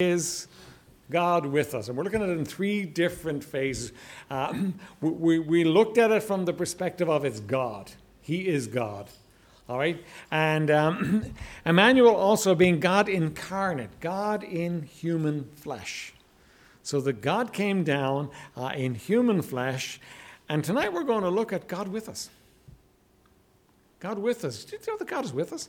is God with us. And we're looking at it in three different phases. Uh, we, we looked at it from the perspective of it's God, He is God. All right? And um, Emmanuel also being God incarnate, God in human flesh. So the God came down uh, in human flesh. And tonight we're going to look at God with us. God with us. Do you know that God is with us?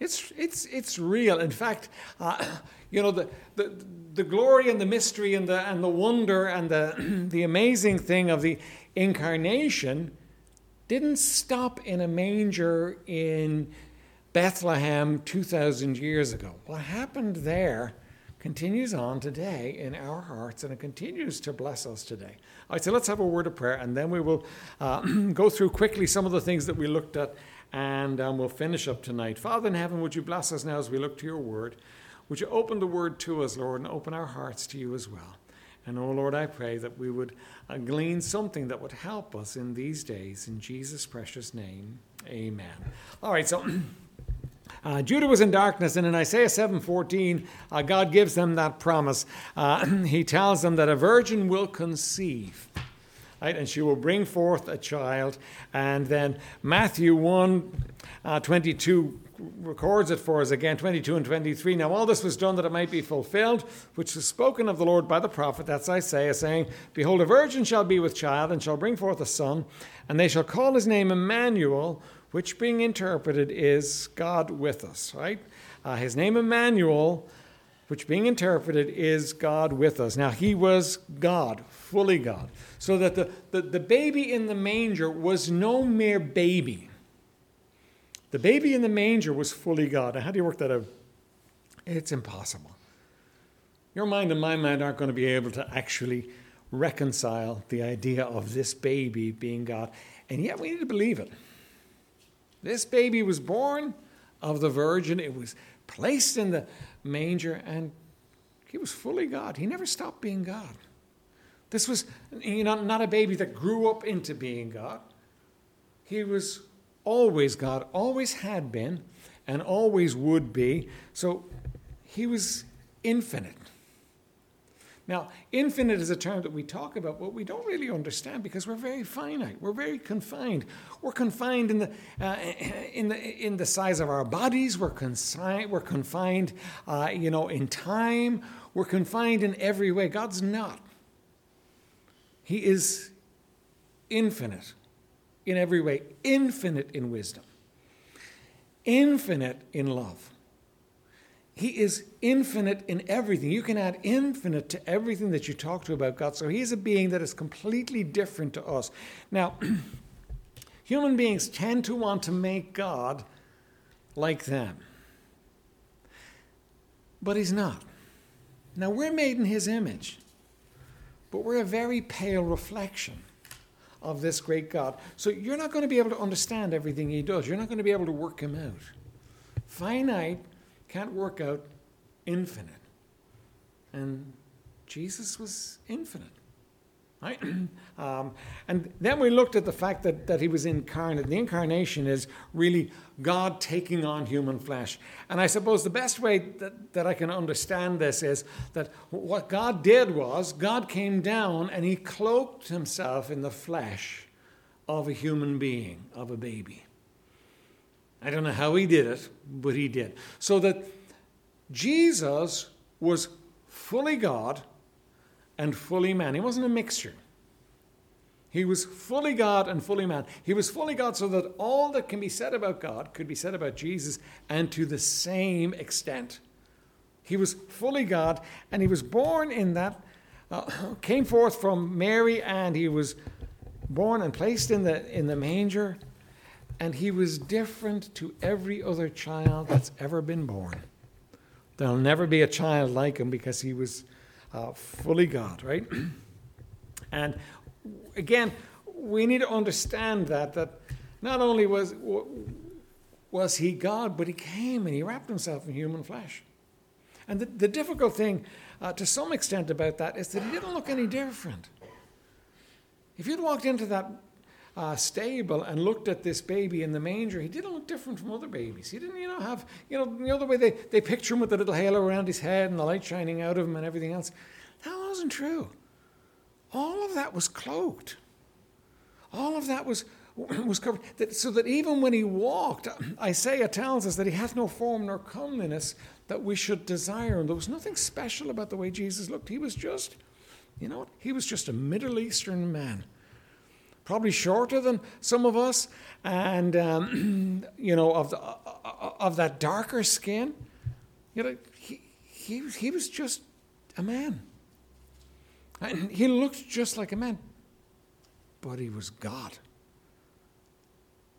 It's, it's, it's real. In fact, uh, you know, the, the, the glory and the mystery and the, and the wonder and the, the amazing thing of the incarnation didn't stop in a manger in Bethlehem 2,000 years ago. What happened there continues on today in our hearts and it continues to bless us today. All right, so let's have a word of prayer and then we will uh, go through quickly some of the things that we looked at and um, we'll finish up tonight. Father in heaven, would you bless us now as we look to your word? Would you open the word to us, Lord, and open our hearts to you as well? And oh Lord, I pray that we would uh, glean something that would help us in these days. In Jesus' precious name, amen. All right, so. Uh, Judah was in darkness, and in Isaiah 7:14, uh, God gives them that promise. Uh, he tells them that a virgin will conceive, right, and she will bring forth a child. And then Matthew 1, uh, 22 records it for us again, 22 and 23. Now, all this was done that it might be fulfilled, which was spoken of the Lord by the prophet, that's Isaiah, saying, Behold, a virgin shall be with child, and shall bring forth a son, and they shall call his name Emmanuel, which being interpreted is God with us, right? Uh, his name Emmanuel, which being interpreted is God with us. Now, he was God, fully God. So that the, the, the baby in the manger was no mere baby. The baby in the manger was fully God. Now, how do you work that out? It's impossible. Your mind and my mind aren't going to be able to actually reconcile the idea of this baby being God. And yet we need to believe it. This baby was born of the virgin, it was placed in the manger, and he was fully God. He never stopped being God. This was you know, not a baby that grew up into being God. He was always God, always had been, and always would be. So he was infinite. Now, infinite is a term that we talk about, but we don't really understand because we're very finite. We're very confined. We're confined in the, uh, in the, in the size of our bodies. We're, consi- we're confined, uh, you know, in time. We're confined in every way. God's not. He is infinite in every way, infinite in wisdom, infinite in love. He is infinite in everything. You can add infinite to everything that you talk to about God. So he is a being that is completely different to us. Now, human beings tend to want to make God like them. But he's not. Now, we're made in his image, but we're a very pale reflection of this great God. So you're not going to be able to understand everything he does. You're not going to be able to work him out. Finite can't work out infinite. And Jesus was infinite. Right? um, and then we looked at the fact that, that he was incarnate. The incarnation is really God taking on human flesh. And I suppose the best way that, that I can understand this is that what God did was God came down and he cloaked himself in the flesh of a human being, of a baby. I don't know how he did it, but he did. So that Jesus was fully God and fully man. He wasn't a mixture. He was fully God and fully man. He was fully God so that all that can be said about God could be said about Jesus and to the same extent. He was fully God and he was born in that, uh, came forth from Mary and he was born and placed in the, in the manger. And he was different to every other child that's ever been born. There'll never be a child like him because he was uh, fully God, right? and again, we need to understand that that not only was was he God, but he came and he wrapped himself in human flesh. And the, the difficult thing, uh, to some extent, about that is that he didn't look any different. If you'd walked into that uh, stable and looked at this baby in the manger, he didn't look different from other babies. He didn't, you know, have, you know, the other way they, they picture him with the little halo around his head and the light shining out of him and everything else. That wasn't true. All of that was cloaked. All of that was, was covered. So that even when he walked, Isaiah tells us that he hath no form nor comeliness that we should desire him. There was nothing special about the way Jesus looked. He was just, you know, he was just a Middle Eastern man probably shorter than some of us, and um, you know of the, of that darker skin. You know, he, he he was just a man, and he looked just like a man, but he was God.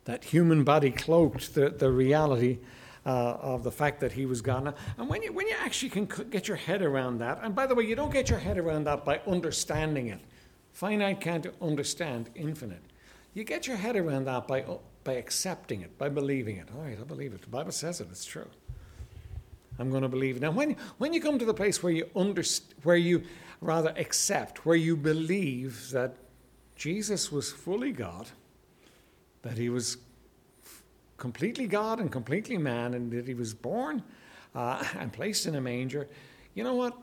That human body cloaked the, the reality uh, of the fact that he was God. And when you, when you actually can get your head around that, and by the way, you don't get your head around that by understanding it. Finite can't understand infinite. You get your head around that by, by accepting it, by believing it. All right, I believe it. The Bible says it, it's true. I'm going to believe it. Now, when, when you come to the place where you, underst- where you rather accept, where you believe that Jesus was fully God, that he was completely God and completely man, and that he was born uh, and placed in a manger, you know what?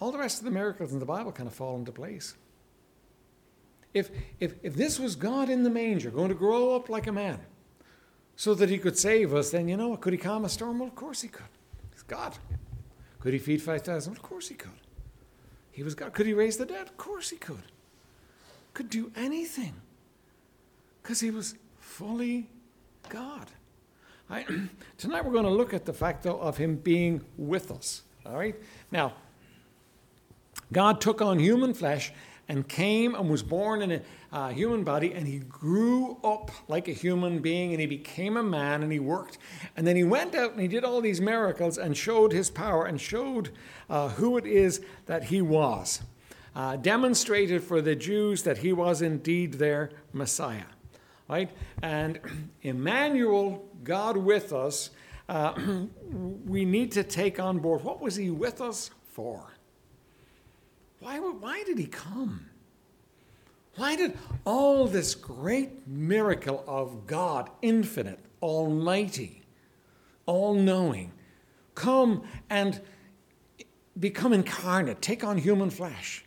All the rest of the miracles in the Bible kind of fall into place. If, if, if this was God in the manger, going to grow up like a man, so that he could save us, then you know what? Could he calm a storm? Well, of course he could. He's God. Could he feed 5,000? Of course he could. He was God. Could he raise the dead? Of course he could. Could do anything. Because he was fully God. I, tonight we're going to look at the fact, though, of him being with us. All right? Now, God took on human flesh and came and was born in a human body, and he grew up like a human being, and he became a man, and he worked. And then he went out and he did all these miracles and showed his power and showed uh, who it is that he was. Uh, demonstrated for the Jews that he was indeed their Messiah. Right? And Emmanuel, God with us, uh, we need to take on board. What was he with us for? Why, why did he come? Why did all this great miracle of God, infinite, almighty, all knowing, come and become incarnate, take on human flesh,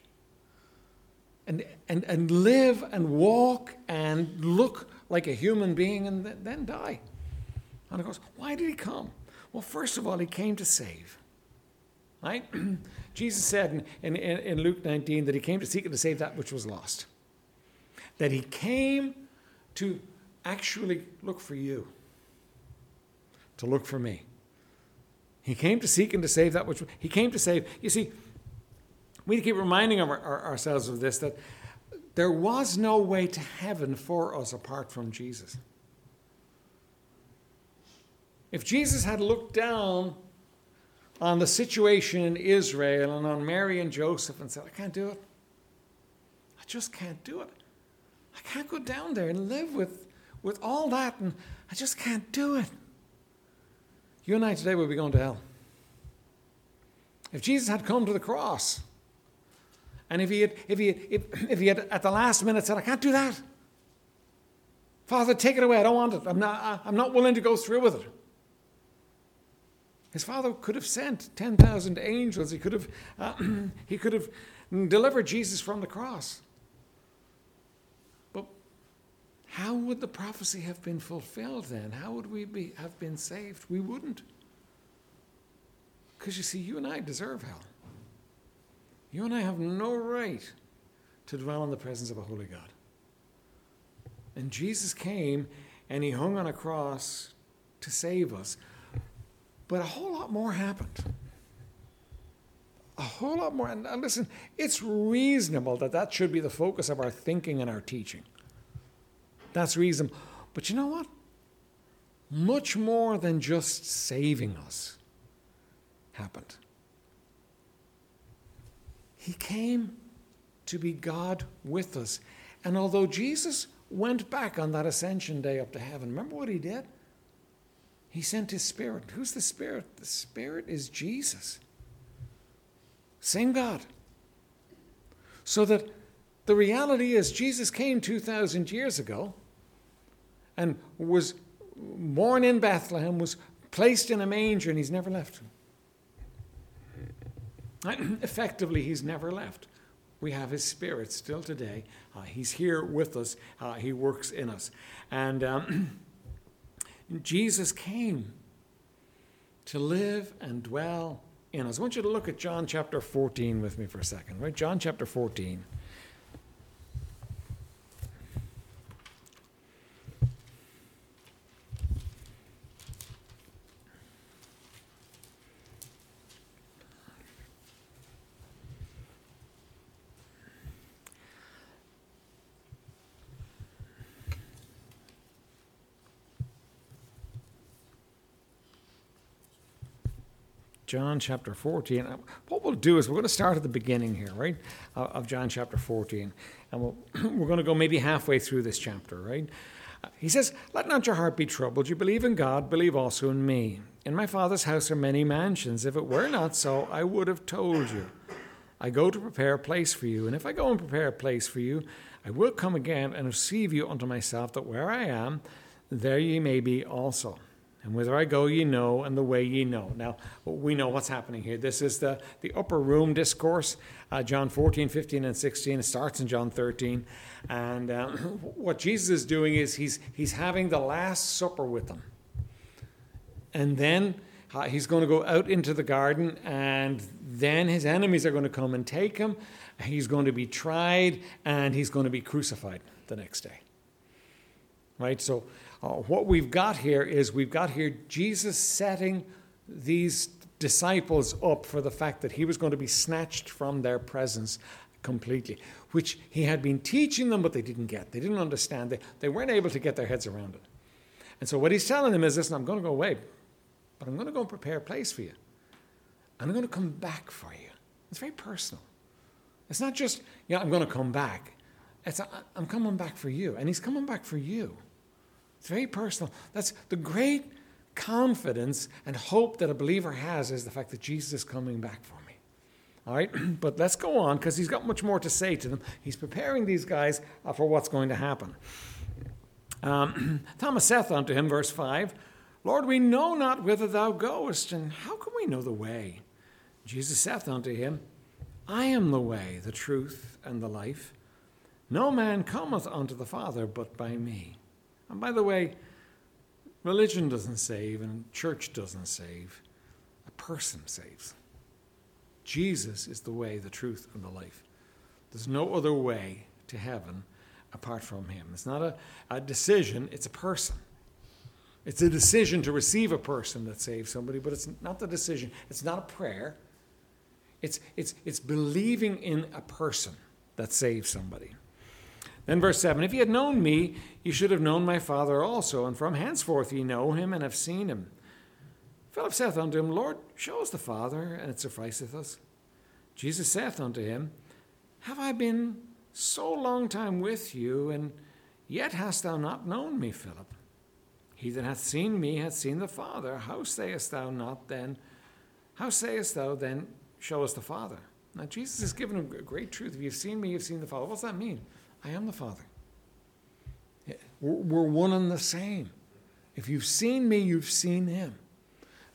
and, and, and live and walk and look like a human being and then die? And of course, why did he come? Well, first of all, he came to save. Right? Jesus said in, in, in, Luke 19 that he came to seek and to save that which was lost. That he came to actually look for you, to look for me. He came to seek and to save that which he came to save. You see, we keep reminding our, our, ourselves of this that there was no way to heaven for us apart from Jesus. If Jesus had looked down on the situation in Israel and on Mary and Joseph and said, I can't do it. I just can't do it. I can't go down there and live with, with all that, and I just can't do it. You and I today would be going to hell. If Jesus had come to the cross, and if he had, if he, if, if he had at the last minute said, I can't do that. Father, take it away. I don't want it. I'm not, I'm not willing to go through with it. His father could have sent 10,000 angels. He could have, uh, he could have delivered Jesus from the cross. But how would the prophecy have been fulfilled then? How would we be, have been saved? We wouldn't. Because you see, you and I deserve hell. You and I have no right to dwell in the presence of a holy God. And Jesus came and he hung on a cross to save us. But a whole lot more happened. A whole lot more. And, listen, it's reasonable that that should be the focus of our thinking and our teaching. That's reasonable. But you know what? Much more than just saving us happened. He came to be God with us. And although Jesus went back on that ascension day up to heaven, remember what he did? He sent his spirit. Who's the spirit? The spirit is Jesus. Same God. So that the reality is, Jesus came 2,000 years ago and was born in Bethlehem, was placed in a manger, and he's never left. Effectively, he's never left. We have his spirit still today. Uh, he's here with us, uh, he works in us. And um, Jesus came to live and dwell in us. I want you to look at John chapter 14 with me for a second, right? John chapter 14. John chapter 14. Uh, what we'll do is we're going to start at the beginning here, right, of John chapter 14. And we we are going to go maybe halfway through this chapter, right? Uh, he says, Let not your heart be troubled. You believe in God, believe also in me. In my Father's house are many mansions. If it were not so, I would have told you. I go to prepare a place for you. And if I go and prepare a place for you, I will come again and receive you unto myself, that where I am, there ye may be also. And whither I go, ye know, and the way ye know. Now, we know what's happening here. This is the, the upper room discourse, uh, John 14, 15, and 16. It starts in John 13. And uh, what Jesus is doing is he's, he's having the Last Supper with them. And then uh, he's going to go out into the garden, and then his enemies are going to come and take him. He's going to be tried, and he's going to be crucified the next day. Right? So, uh, what we've got here is we've got here Jesus setting these disciples up for the fact that he was going to be snatched from their presence completely, which he had been teaching them, but they didn't get. They didn't understand. They, they weren't able to get their heads around it. And so what he's telling them is listen, I'm going to go away, but I'm going to go and prepare a place for you. And I'm going to come back for you. It's very personal. It's not just, yeah, I'm going to come back. It's, I'm coming back for you. And he's coming back for you. Very personal. That's the great confidence and hope that a believer has is the fact that Jesus is coming back for me. All right, but let's go on because he's got much more to say to them. He's preparing these guys uh, for what's going to happen. Um, Thomas saith unto him, verse 5, Lord, we know not whither thou goest, and how can we know the way? Jesus saith unto him, I am the way, the truth, and the life. No man cometh unto the Father but by me. And by the way, religion doesn't save and church doesn't save. A person saves. Jesus is the way, the truth, and the life. There's no other way to heaven apart from him. It's not a, a decision, it's a person. It's a decision to receive a person that saves somebody, but it's not the decision. It's not a prayer. It's, it's, it's believing in a person that saves somebody. Then verse 7 If ye had known me, ye should have known my Father also, and from henceforth ye know him and have seen him. Philip saith unto him, Lord, show us the Father, and it sufficeth us. Jesus saith unto him, Have I been so long time with you, and yet hast thou not known me, Philip? He that hath seen me hath seen the Father. How sayest thou not then? How sayest thou then, Show us the Father? Now, Jesus is giving him a great truth. If you've seen me, you've seen the Father. What's that mean? I am the Father. We're one and the same. If you've seen me, you've seen him.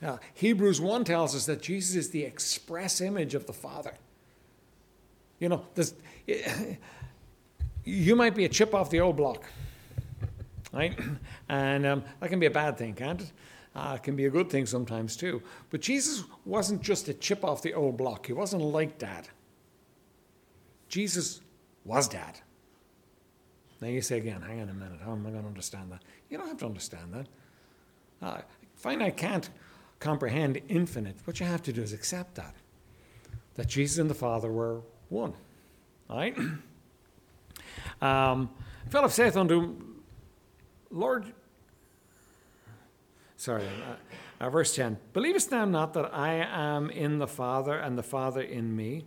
Now, Hebrews 1 tells us that Jesus is the express image of the Father. You know, you might be a chip off the old block, right? And um, that can be a bad thing, can't it? Uh, it can be a good thing sometimes too. But Jesus wasn't just a chip off the old block, he wasn't like dad. Jesus was dad. Now you say again, hang on a minute, how am I going to understand that? You don't have to understand that. Uh, finite can't comprehend infinite. What you have to do is accept that. That Jesus and the Father were one. All right? Um, Philip saith unto him, Lord, sorry, uh, uh, verse 10 Believest thou not that I am in the Father and the Father in me?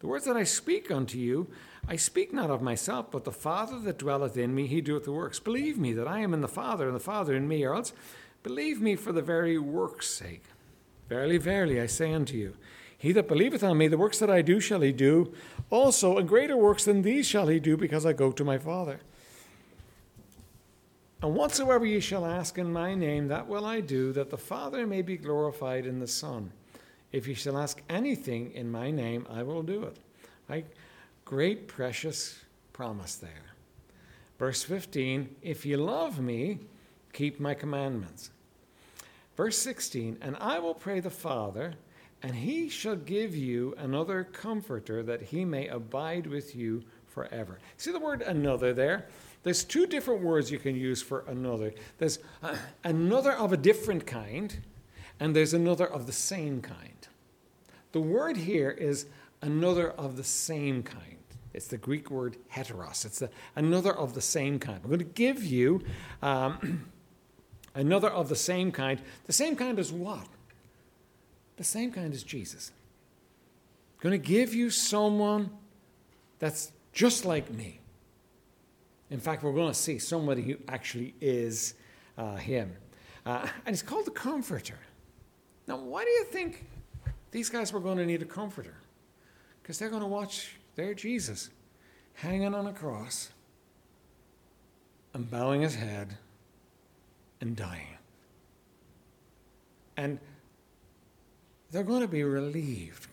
The words that I speak unto you, I speak not of myself, but the Father that dwelleth in me, he doeth the works. Believe me that I am in the Father, and the Father in me, or else believe me for the very work's sake. Verily, verily, I say unto you, He that believeth on me, the works that I do shall he do also, and greater works than these shall he do, because I go to my Father. And whatsoever ye shall ask in my name, that will I do, that the Father may be glorified in the Son. If ye shall ask anything in my name, I will do it. Right? Great, precious promise there. Verse 15 If you love me, keep my commandments. Verse 16 And I will pray the Father and he shall give you another comforter that he may abide with you forever. See the word another there? There's two different words you can use for another. There's uh, another of a different kind, and there's another of the same kind. The word here is another of the same kind. It's the Greek word heteros. It's the, another of the same kind. I'm going to give you um, another of the same kind. The same kind as what? the same kind as Jesus. going to give you someone that's just like me. In fact, we're going to see somebody who actually is uh, him. Uh, and he's called the Comforter. Now, why do you think these guys were going to need a comforter? Because they're going to watch their Jesus hanging on a cross and bowing his head and dying. And they're going to be relieved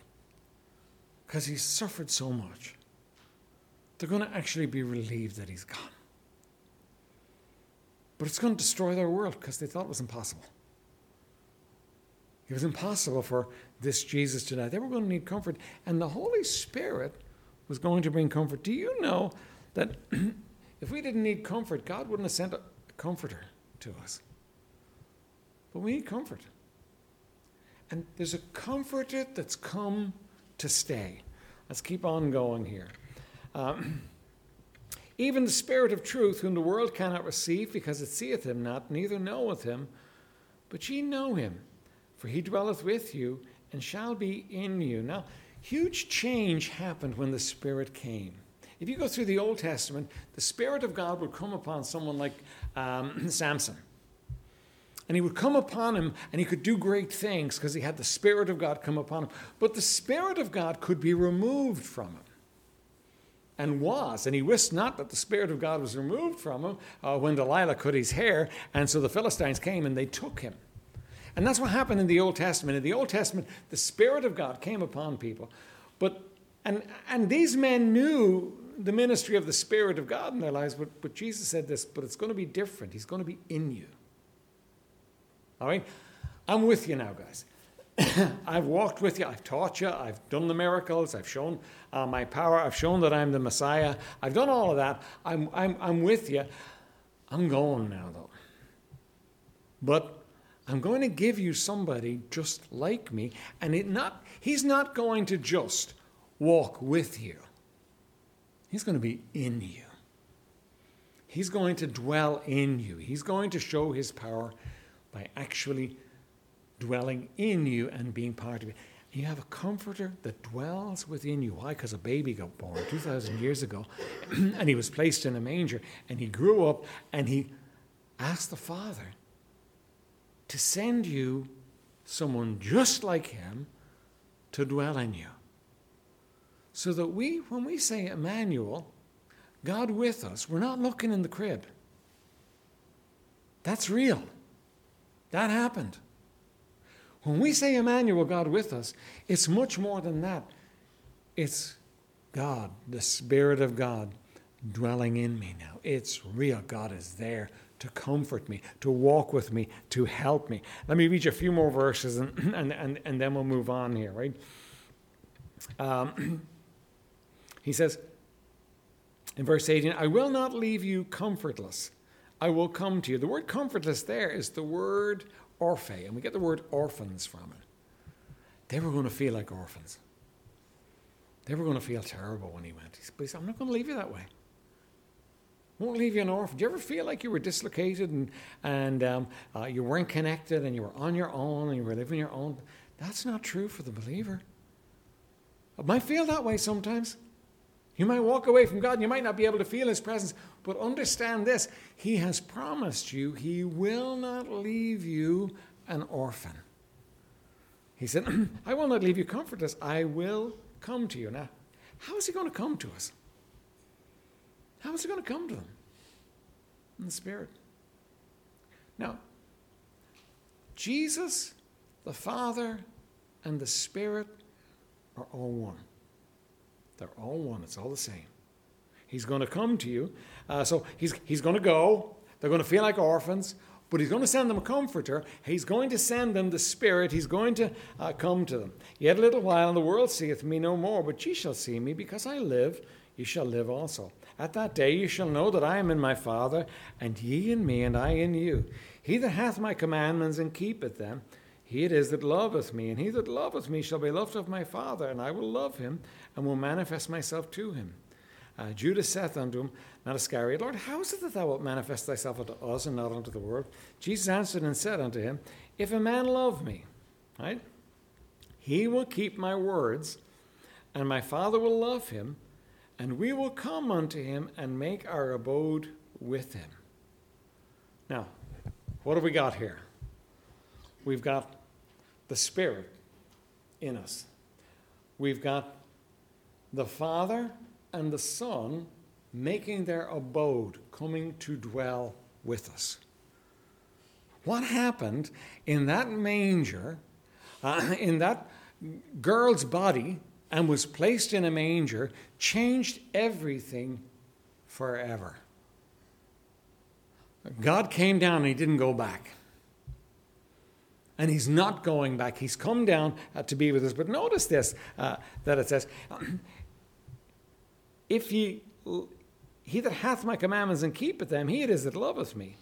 because he's suffered so much. They're going to actually be relieved that he's gone. But it's going to destroy their world because they thought it was impossible. It was impossible for this Jesus to die. They were going to need comfort, and the Holy Spirit was going to bring comfort. Do you know that if we didn't need comfort, God wouldn't have sent a comforter to us? But we need comfort. And there's a comforter that's come to stay. Let's keep on going here. Um, even the Spirit of truth, whom the world cannot receive, because it seeth him not, neither knoweth him, but ye know him, for he dwelleth with you and shall be in you. Now, huge change happened when the Spirit came. If you go through the Old Testament, the Spirit of God would come upon someone like um, Samson and he would come upon him and he could do great things because he had the Spirit of God come upon him. But the Spirit of God could be removed from him and was. And he wist not that the Spirit of God was removed from him uh, when Delilah cut his hair. And so the Philistines came and they took him. And that's what happened in the Old Testament. In the Old Testament, the Spirit of God came upon people. But, and, and these men knew the ministry of the Spirit of God in their lives, but, but Jesus said this, but it's going to be different. He's going to be in you. All right? I'm with you now, guys. I've walked with you. I've taught you. I've done the miracles. I've shown uh, my power. I've shown that I'm the Messiah. I've done all of that. I'm, I'm, I'm with you. I'm going now, though. But I'm going to give you somebody just like me. And it not, he's not going to just walk with you, he's going to be in you. He's going to dwell in you. He's going to show his power by actually dwelling in you and being part of it. You have a comforter that dwells within you. Why? Because a baby got born 2,000 years ago and he was placed in a manger and he grew up and he asked the Father to send you someone just like him to dwell in you. So that we, when we say Emmanuel, God with us, we're not looking in the crib. That's real. That happened. When we say Emmanuel, God with us, it's much more than that. It's God, the Spirit of God, dwelling in me now. It's real. God is there to comfort me, to walk with me, to help me. Let me read you a few more verses and, and, and, and then we'll move on here, right? Um, he says in verse 18, I will not leave you comfortless. I will come to you. The word comfortless there is the word orphe, and we get the word orphans from it. They were going to feel like orphans. They were going to feel terrible when he went. He said, I'm not going to leave you that way. Won't leave you an orphan. Do you ever feel like you were dislocated and, and um, uh, you weren't connected and you were on your own and you were living your own? That's not true for the believer. It might feel that way sometimes. You might walk away from God and you might not be able to feel His presence, but understand this He has promised you He will not leave you an orphan. He said, I will not leave you comfortless. I will come to you. Now, how is he going to come to us? How is it going to come to them? In the Spirit. Now, Jesus, the Father, and the Spirit are all one. They're all one. It's all the same. He's going to come to you. Uh, so he's, he's going to go. They're going to feel like orphans, but he's going to send them a comforter. He's going to send them the Spirit. He's going to uh, come to them. Yet a little while, and the world seeth me no more, but ye shall see me, because I live, ye shall live also. At that day ye shall know that I am in my Father, and ye in me, and I in you. He that hath my commandments and keepeth them, he it is that loveth me, and he that loveth me shall be loved of my Father, and I will love him, and will manifest myself to him. Uh, Judas saith unto him, not Iscariot, Lord, how is it that thou wilt manifest thyself unto us and not unto the world? Jesus answered and said unto him, If a man love me, right, he will keep my words, and my Father will love him, and we will come unto him and make our abode with him. Now, what have we got here? We've got the Spirit in us. We've got the Father and the Son making their abode, coming to dwell with us. What happened in that manger, uh, in that girl's body, and was placed in a manger, changed everything forever. God came down and he didn't go back. And he's not going back. He's come down uh, to be with us. But notice this uh, that it says, If he, he that hath my commandments and keepeth them, he it is that loveth me.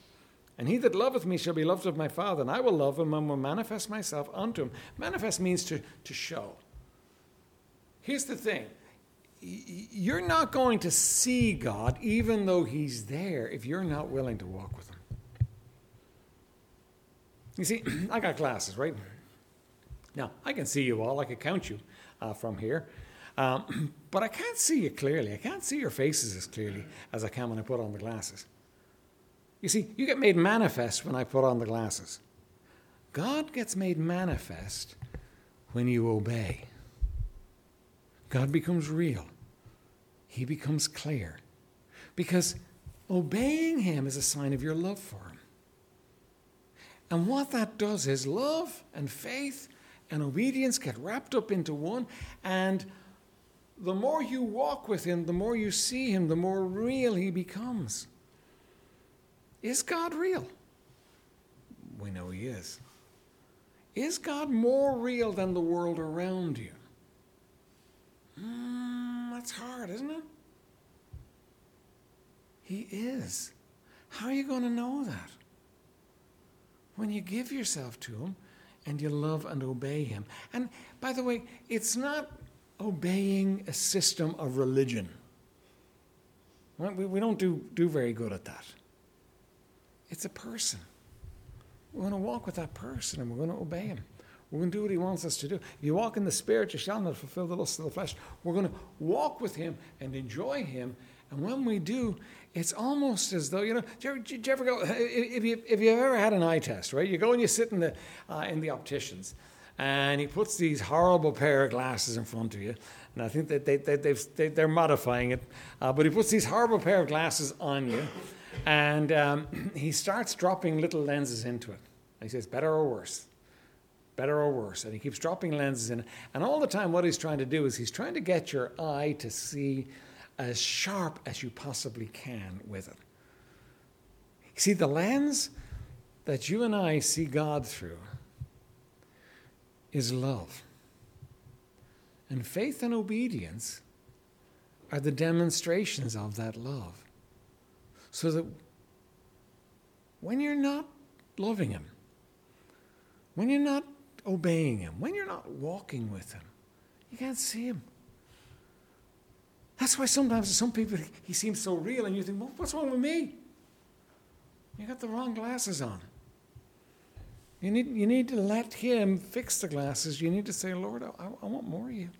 And he that loveth me shall be loved of my Father, and I will love him and will manifest myself unto him. Manifest means to, to show. Here's the thing you're not going to see God, even though he's there, if you're not willing to walk with him. You see, I got glasses, right? Now, I can see you all, I can count you uh, from here. Um, but I can't see you clearly. I can't see your faces as clearly as I can when I put on the glasses. You see, you get made manifest when I put on the glasses. God gets made manifest when you obey. God becomes real, He becomes clear. Because obeying Him is a sign of your love for Him. And what that does is love and faith and obedience get wrapped up into one, and the more you walk with Him, the more you see Him, the more real He becomes. Is God real? We know He is. Is God more real than the world around you? Mm, that's hard, isn't it? He is. How are you going to know that? When you give yourself to Him and you love and obey Him. And by the way, it's not obeying a system of religion. We, don't do, do very good at that. It's a person. We're going to walk with that person and we're going to obey him. We're going to do what he wants us to do. If you walk in the Spirit, you shall not fulfill the lust of the flesh. We're going to walk with him and enjoy him. And when we do, it's almost as though, you know, do you ever, you ever go, if, you, if you've ever had an eye test, right? You go and you sit in the, uh, in the opticians and he puts these horrible pair of glasses in front of you. And I think that they, they, they, they, are modifying it. Uh, but he puts these horrible pair of glasses on you, and um, he starts dropping little lenses into it. And he says, better or worse? Better or worse? And he keeps dropping lenses in. And all the time, what he's trying to do is he's trying to get your eye to see as sharp as you possibly can with it. See, the lens that you and I see God through is love. And faith and obedience are the demonstrations of that love. So that when you're not loving Him, when you're not obeying Him, when you're not walking with Him, you can't see Him. That's why sometimes some people, He seems so real, and you think, well, what's wrong with me? You got the wrong glasses on. You need, you need to let Him fix the glasses. You need to say, Lord, I, I want more of you.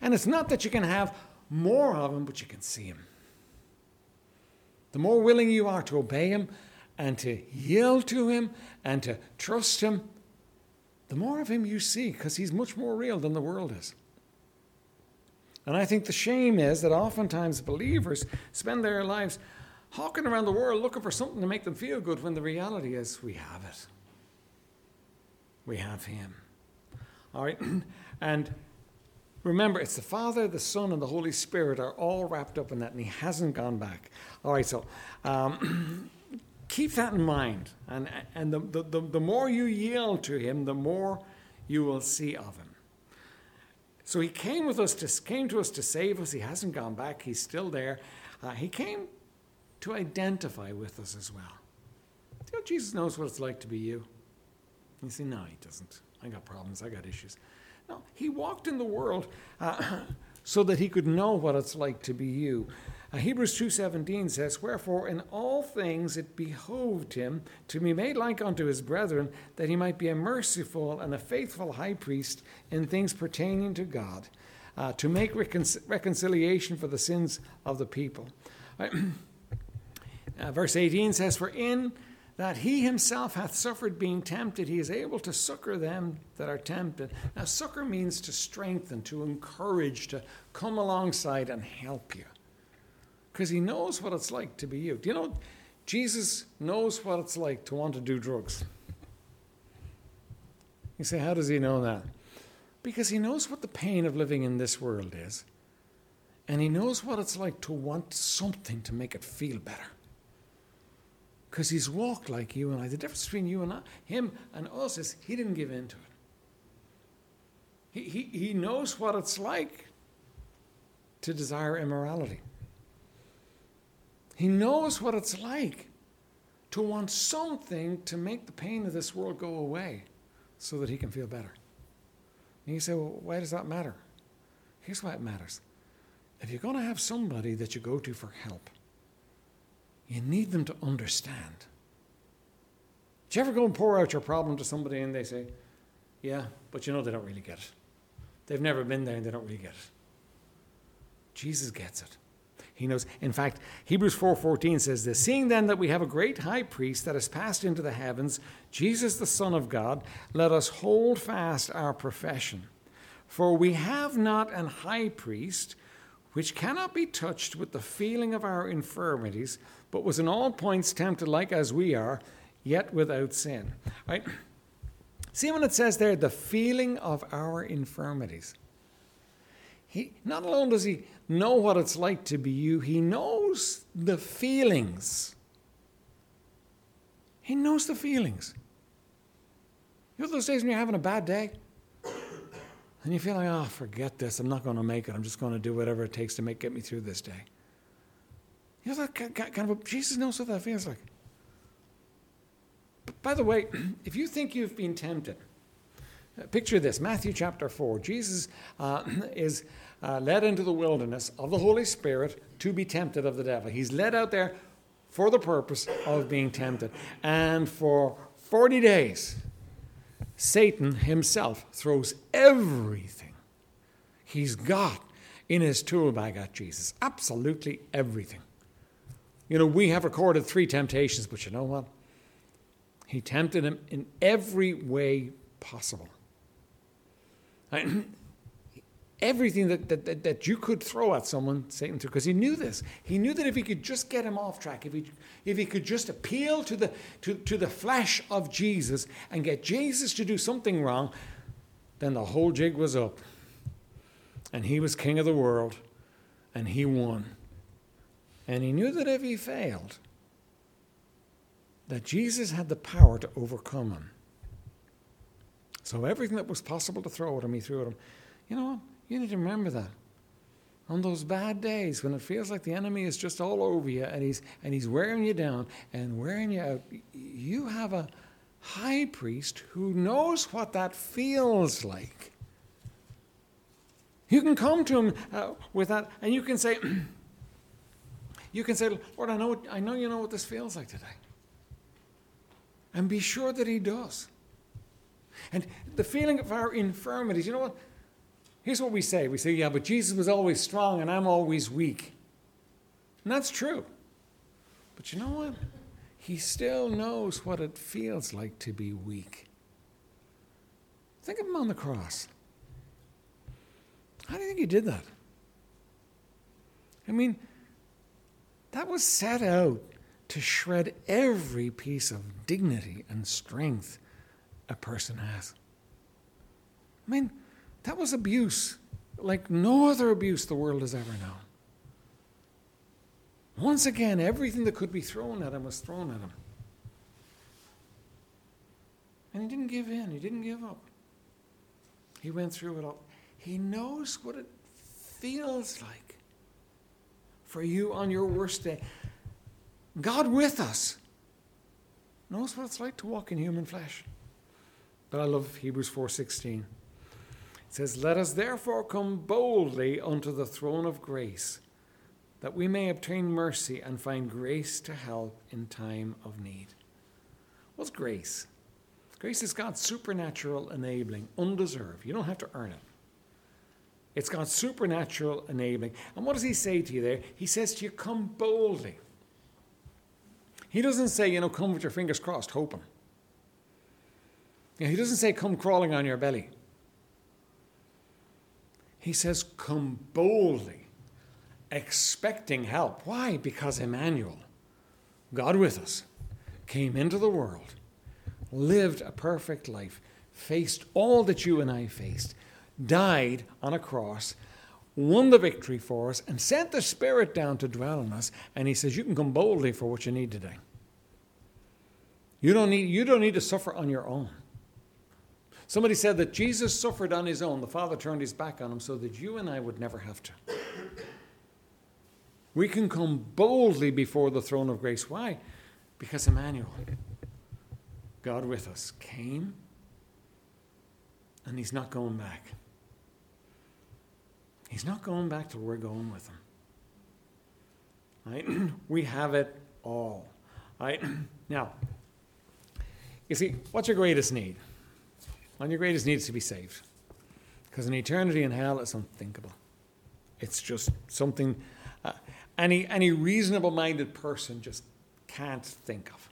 And it's not that you can have more of Him, but you can see Him. The more willing you are to obey Him and to yield to Him and to trust Him, the more of him you see, because he's much more real than the world is. And I think the shame is that oftentimes believers spend their lives hawking around the world looking for something to make them feel good when the reality is we have it. We have him. All right? And remember, it's the Father, the Son, and the Holy Spirit are all wrapped up in that, and he hasn't gone back. All right, so um, keep that in mind. And, and the, the, the more you yield to him, the more you will see of him. So he came with us to came to us to save us. He hasn't gone back. He's still there. Uh, he came to identify with us as well. You know, Jesus knows what it's like to be you. You say, no, he doesn't. I got problems. I got issues. No, he walked in the world uh, so that he could know what it's like to be you. Hebrews 2:17 says, "Wherefore in all things it behoved him to be made like unto his brethren, that he might be a merciful and a faithful high priest in things pertaining to God, uh, to make recon- reconciliation for the sins of the people." Uh, verse 18 says, "For in that he himself hath suffered being tempted, he is able to succor them that are tempted. Now, succor means to strengthen, to encourage, to come alongside and help you. Because he knows what it's like to be you. Do you know, Jesus knows what it's like to want to do drugs. You say, how does he know that? Because he knows what the pain of living in this world is. And he knows what it's like to want something to make it feel better because he's walked like you and I. The difference between you and I, him and us is he didn't give in to it. He, he, he knows what it's like to desire immorality. He knows what it's like to want something to make the pain of this world go away so that he can feel better. And you say, well, why does that matter? Here's why it matters. If you're going to have somebody that you go to for help, you need them to understand. Do you ever go and pour out your problem to somebody and they say, Yeah, but you know they don't really get it. They've never been there and they don't really get it. Jesus gets it. He knows. In fact, Hebrews 4:14 says this, "Seeing then that we have a great high priest that has passed into the heavens, Jesus the Son of God, let us hold fast our profession. For we have not an high priest which cannot be touched with the feeling of our infirmities, but was in all points tempted like as we are, yet without sin. Right? See when it says there, the feeling of our infirmities. He, not alone does he know what it's like to be you, he knows the feelings. He knows the feelings. You know those days when you're having a bad day? And you feel like, oh, forget this. I'm not going to make it. I'm just going to do whatever it takes to make get me through this day. You know that kind of Jesus knows what that feels like. By the way, if you think you've been tempted, uh, picture this Matthew chapter 4. Jesus uh, is uh, led into the wilderness of the Holy Spirit to be tempted of the devil. He's led out there for the purpose of being tempted. And for 40 days, Satan himself throws everything he's got in his tool bag at Jesus. Absolutely everything. You know, we have recorded three temptations, but you know what? He tempted him in every way possible. everything that, that, that, you could throw at someone, Satan threw, because he knew this. He knew that if he could just get him off track, if he, if he could just appeal to the, to, to the flesh of Jesus and get Jesus to do something wrong, then the whole jig was up. And he was king of the world, and he won. And he knew that if he failed, that Jesus had the power to overcome him. So everything that was possible to throw at him, he threw at him. You know what? You need to remember that. On those bad days when it feels like the enemy is just all over you and he's, and he's wearing you down and wearing you out, you have a high priest who knows what that feels like. You can come to him uh, with that and you can say, You can say, Lord, I know, I know you know what this feels like today. And be sure that He does. And the feeling of our infirmities, you know what? Here's what we say we say, yeah, but Jesus was always strong and I'm always weak. And that's true. But you know what? He still knows what it feels like to be weak. Think of him on the cross. How do you think he did that? I mean, that was set out to shred every piece of dignity and strength a person has. I mean, that was abuse like no other abuse the world has ever known. Once again, everything that could be thrown at him was thrown at him. And he didn't give in, he didn't give up. He went through it all. He knows what it feels like for you on your worst day. God with us knows what it's like to walk in human flesh. But I love Hebrews 4:16. It says, "Let us therefore come boldly unto the throne of grace, that we may obtain mercy and find grace to help in time of need." What's grace? Grace is God's supernatural enabling, undeserved. You don't have to earn it. It's God's supernatural enabling. And what does he say to you there? He says to you, come boldly. He doesn't say, you know, come with your fingers crossed, hoping. he doesn't say, come crawling on your belly. He says, come boldly, expecting help. Why? Because Emmanuel, God with us, came into the world, lived a perfect life, faced all that you and I faced, died on a cross, won the victory for us, and sent the Spirit down to dwell in us. And He says, You can come boldly for what you need today. You don't need, you don't need to suffer on your own. Somebody said that Jesus suffered on his own. The Father turned his back on him so that you and I would never have to. We can come boldly before the throne of grace. Why? Because Emmanuel, God with us, came and he's not going back. He's not going back till we're going with him. Right? we have it all. Right? Now, you see, what's your greatest need? Well, your greatest needs to be saved. Because an eternity in hell is unthinkable. It's just something uh, any, any reasonable minded person just can't think of.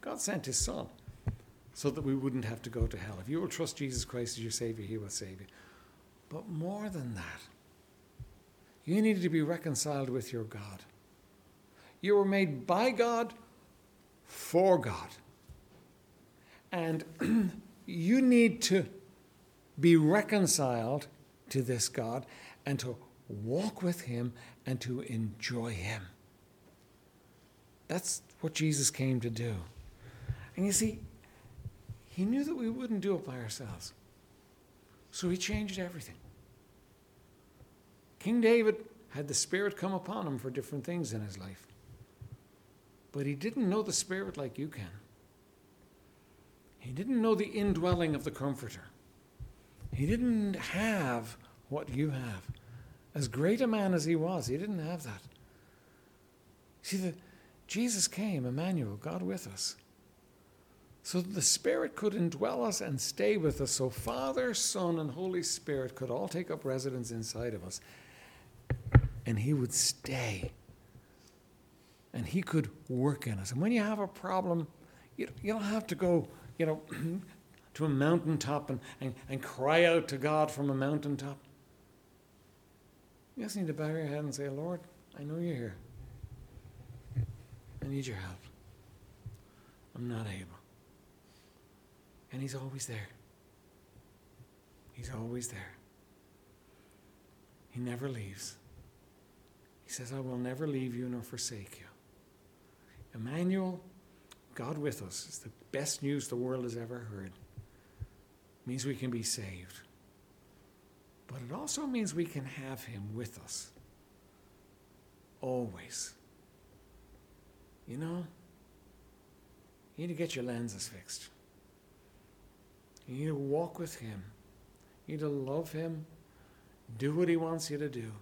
God sent his son so that we wouldn't have to go to hell. If you will trust Jesus Christ as your Savior, he will save you. But more than that, you needed to be reconciled with your God. You were made by God for God. And you need to be reconciled to this God and to walk with Him and to enjoy Him. That's what Jesus came to do. And you see, He knew that we wouldn't do it by ourselves. So He changed everything. King David had the Spirit come upon him for different things in his life. But he didn't know the Spirit like you can. He didn't know the indwelling of the Comforter. He didn't have what you have. As great a man as he was, he didn't have that. See, the, Jesus came, Emmanuel, God with us, so that the Spirit could indwell us and stay with us, so Father, Son, and Holy Spirit could all take up residence inside of us. And he would stay. And he could work in us. And when you have a problem, you, you don't have to go you know, to a mountaintop and, and, and cry out to God from a mountaintop. You just need to bow your head and say, Lord, I know you're here. I need your help. I'm not able. And He's always there. He's always there. He never leaves. He says, I will never leave you nor forsake you. Emmanuel, God with us is the best news the world has ever heard. It means we can be saved. But it also means we can have Him with us. Always. You know, you need to get your lenses fixed. You need to walk with Him. You need to love Him, do what He wants you to do,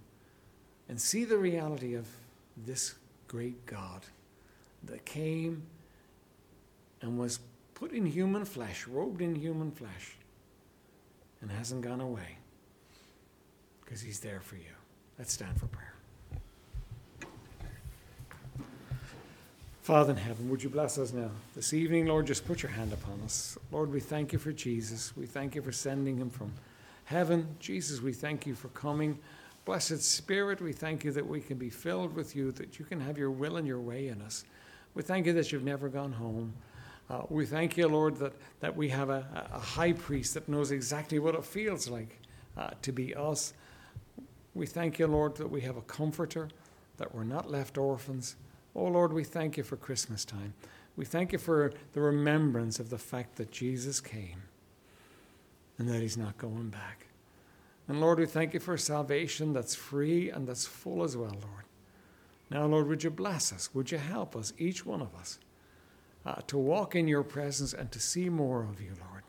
and see the reality of this great God that came and was put in human flesh, robed in human flesh, and hasn't gone away because he's there for you. Let's stand for prayer. Father in heaven, would you bless us now? This evening, Lord, just put your hand upon us. Lord, we thank you for Jesus. We thank you for sending him from heaven. Jesus, we thank you for coming. Blessed Spirit, we thank you that we can be filled with you, that you can have your will and your way in us. We thank you that you've never gone home. Uh, we thank you, Lord, that, that we have a, a high priest that knows exactly what it feels like uh, to be us. We thank you, Lord, that we have a comforter, that we're not left orphans. Oh Lord, we thank you for Christmas time. We thank you for the remembrance of the fact that Jesus came and that he's not going back. And Lord, we thank you for salvation that's free and that's full as well, Lord. Now, Lord, would you bless us? Would you help us, each one of us, uh, to walk in your presence and to see more of you, Lord,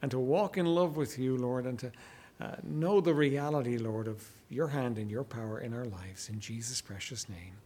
and to walk in love with you, Lord, and to uh, know the reality, Lord, of your hand and your power in our lives. In Jesus' precious name.